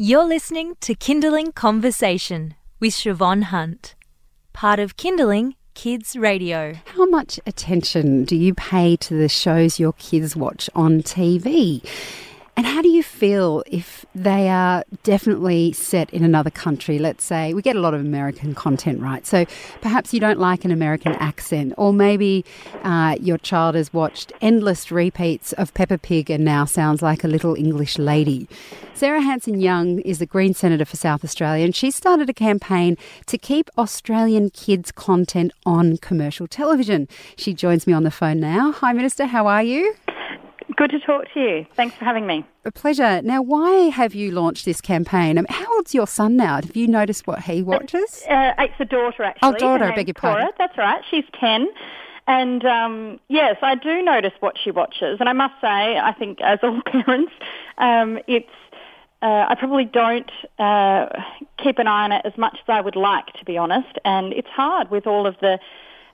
You're listening to Kinderling Conversation with Shevonne Hunt, part of Kinderling Kids Radio. How much attention do you pay to the shows your kids watch on TV? And how do you feel if they are definitely set in another country? Let's say we get a lot of American content, right? So perhaps you don't like an American accent, or maybe uh, your child has watched endless repeats of Peppa Pig and now sounds like a little English lady. Sarah Hanson Young is the Green Senator for South Australia, and she started a campaign to keep Australian kids' content on commercial television. She joins me on the phone now. Hi, Minister, how are you? Good to talk to you. Thanks for having me. A pleasure. Now, why have you launched this campaign? I mean, how old's your son now? Have you noticed what he watches? Uh, it's a daughter, actually. Oh, daughter, I beg your Cora. pardon. That's right. She's 10. And um, yes, I do notice what she watches. And I must say, I think as all parents, um, it's uh, I probably don't uh, keep an eye on it as much as I would like, to be honest. And it's hard with all of the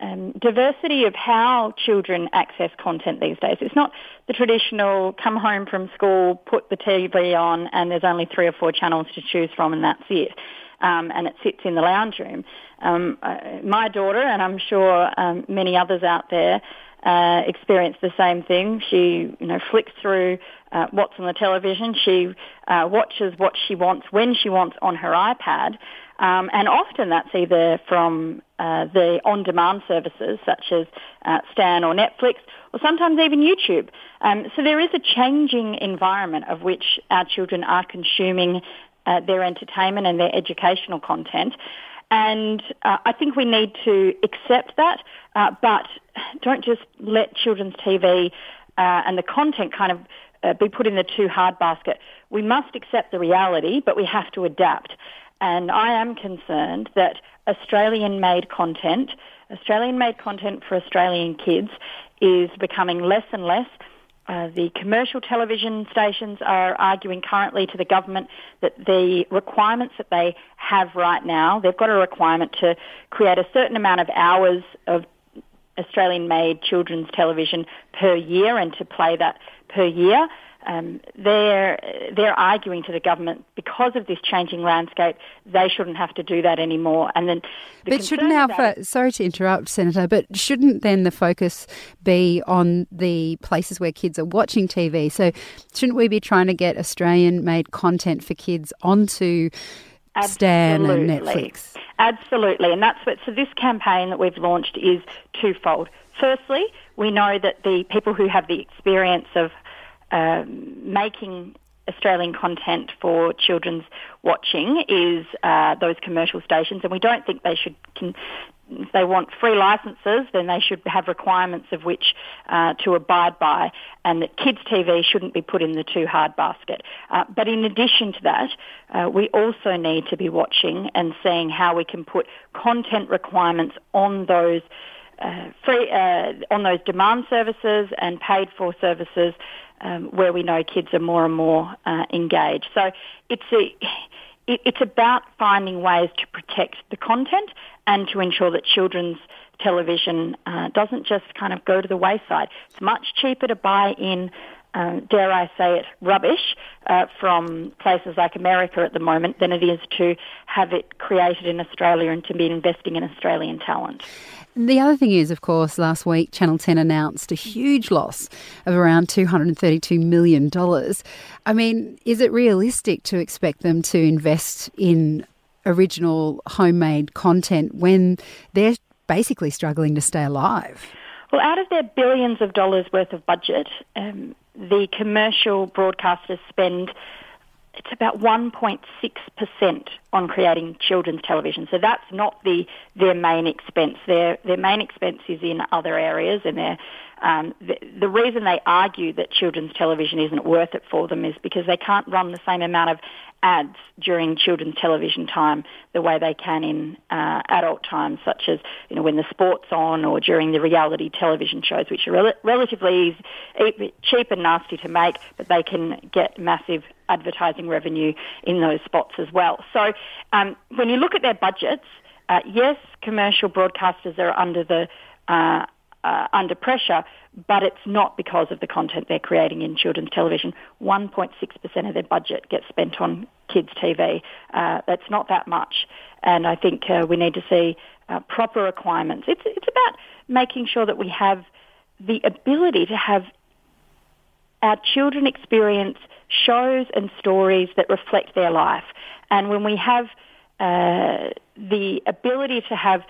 um, diversity of how children access content these days. It's not the traditional come home from school, put the TV on, and there's only three or four channels to choose from, and that's it. Um, and it sits in the lounge room. Um, uh, my daughter, and I'm sure um, many others out there, uh, experience the same thing. She, you know, flicks through uh, what's on the television. She uh, watches what she wants when she wants on her iPad, um, and often that's either from uh, the on-demand services such as uh, Stan or Netflix, or sometimes even YouTube. Um, so there is a changing environment of which our children are consuming uh, their entertainment and their educational content. And uh, I think we need to accept that, uh, but don't just let children's TV uh, and the content kind of uh, be put in the too hard basket. We must accept the reality, but we have to adapt. And I am concerned that Australian-made content, Australian-made content for Australian kids, is becoming less and less. Uh, the commercial television stations are arguing currently to the government that the requirements that they have right now, they've got a requirement to create a certain amount of hours of Australian-made children's television per year and to play that per year. Um, they're they're arguing to the government because of this changing landscape. They shouldn't have to do that anymore. And then, the But shouldn't our fo- sorry to interrupt, Senator, but shouldn't then the focus be on the places where kids are watching TV? So shouldn't we be trying to get Australian-made content for kids onto Stan and Netflix? Absolutely, and that's what. So this campaign that we've launched is twofold. Firstly, we know that the people who have the experience of um, making Australian content for children's watching is uh, those commercial stations, and we don't think they should. If they want free licenses, then they should have requirements of which uh, to abide by, and that kids' TV shouldn't be put in the too hard basket. Uh, but in addition to that, uh, we also need to be watching and seeing how we can put content requirements on those uh, free uh, on those demand services and paid for services um, where we know kids are more and more uh, engaged. So it's a it, it's about finding ways to protect the content and to ensure that children's television uh, doesn't just kind of go to the wayside. It's much cheaper to buy in, uh, dare I say it, rubbish uh, from places like America at the moment than it is to have it created in Australia and to be investing in Australian talent. The other thing is, of course, last week Channel 10 announced a huge loss of around $232 million. I mean, is it realistic to expect them to invest in original homemade content when they're basically struggling to stay alive? Well, out of their billions of dollars worth of budget, um, the commercial broadcasters spend it's about 1.6% on creating children's television. So that's not the their main expense. Their their main expense is in other areas, and their um, the, the reason they argue that children's television isn't worth it for them is because they can't run the same amount of ads during children's television time the way they can in uh, adult time, such as you know when the sport's on or during the reality television shows, which are rel- relatively easy, cheap and nasty to make, but they can get massive advertising revenue in those spots as well. So um, when you look at their budgets, uh, yes, commercial broadcasters are under the uh, uh, under pressure, but it's not because of the content they're creating in children's television. 1.6% of their budget gets spent on kids' TV. Uh, that's not that much, and I think uh, we need to see uh, proper requirements. It's it's about making sure that we have the ability to have our children experience shows and stories that reflect their life, and when we have uh, the ability to have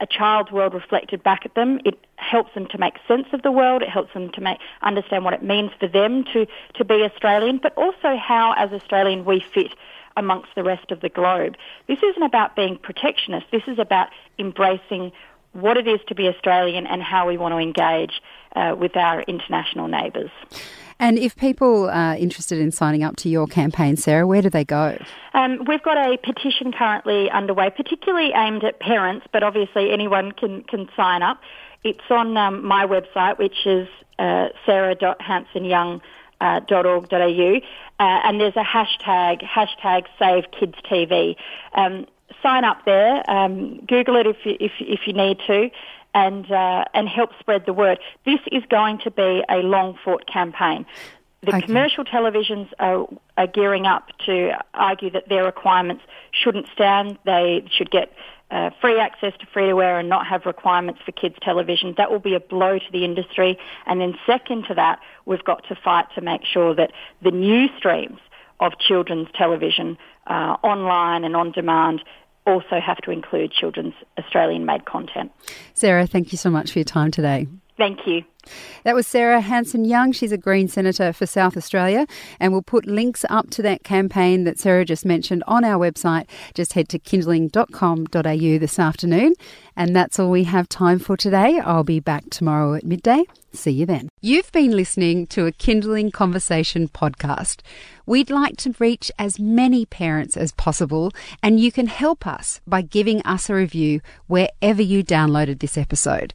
a child's world reflected back at them. It helps them to make sense of the world. It helps them to make understand what it means for them to, to be Australian, but also how, as Australian, we fit amongst the rest of the globe. This isn't about being protectionist. This is about embracing what it is to be Australian and how we want to engage uh, with our international neighbours. And if people are interested in signing up to your campaign, Sarah, where do they go? Um, we've got a petition currently underway, particularly aimed at parents, but obviously anyone can, can sign up. It's on um, my website, which is uh, sarah.hansonyoung.org.au, uh, and there's a hashtag, hashtag Save Kids TV. Um, sign up there, um, Google it if you, if, if you need to, and uh, and help spread the word. This is going to be a long fought campaign. The okay. commercial televisions are, are gearing up to argue that their requirements shouldn't stand. They should get uh, free access to free to air and not have requirements for kids television. That will be a blow to the industry. And then second to that, we've got to fight to make sure that the new streams of children's television uh, online and on demand also have to include children's Australian made content. Sarah, thank you so much for your time today. Thank you. That was Sarah Hanson Young. She's a Green Senator for South Australia, and we'll put links up to that campaign that Sarah just mentioned on our website. Just head to kinderling.com.au this afternoon. And that's all we have time for today. I'll be back tomorrow at midday. See you then. You've been listening to a Kinderling Conversation podcast. We'd like to reach as many parents as possible, and you can help us by giving us a review wherever you downloaded this episode.